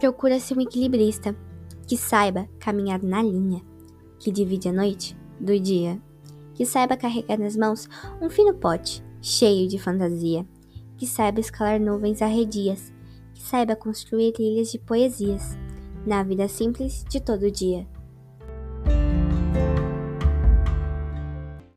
Procura-se um equilibrista que saiba caminhar na linha, que divide a noite do dia, que saiba carregar nas mãos um fino pote cheio de fantasia, que saiba escalar nuvens arredias, que saiba construir ilhas de poesias na vida simples de todo dia.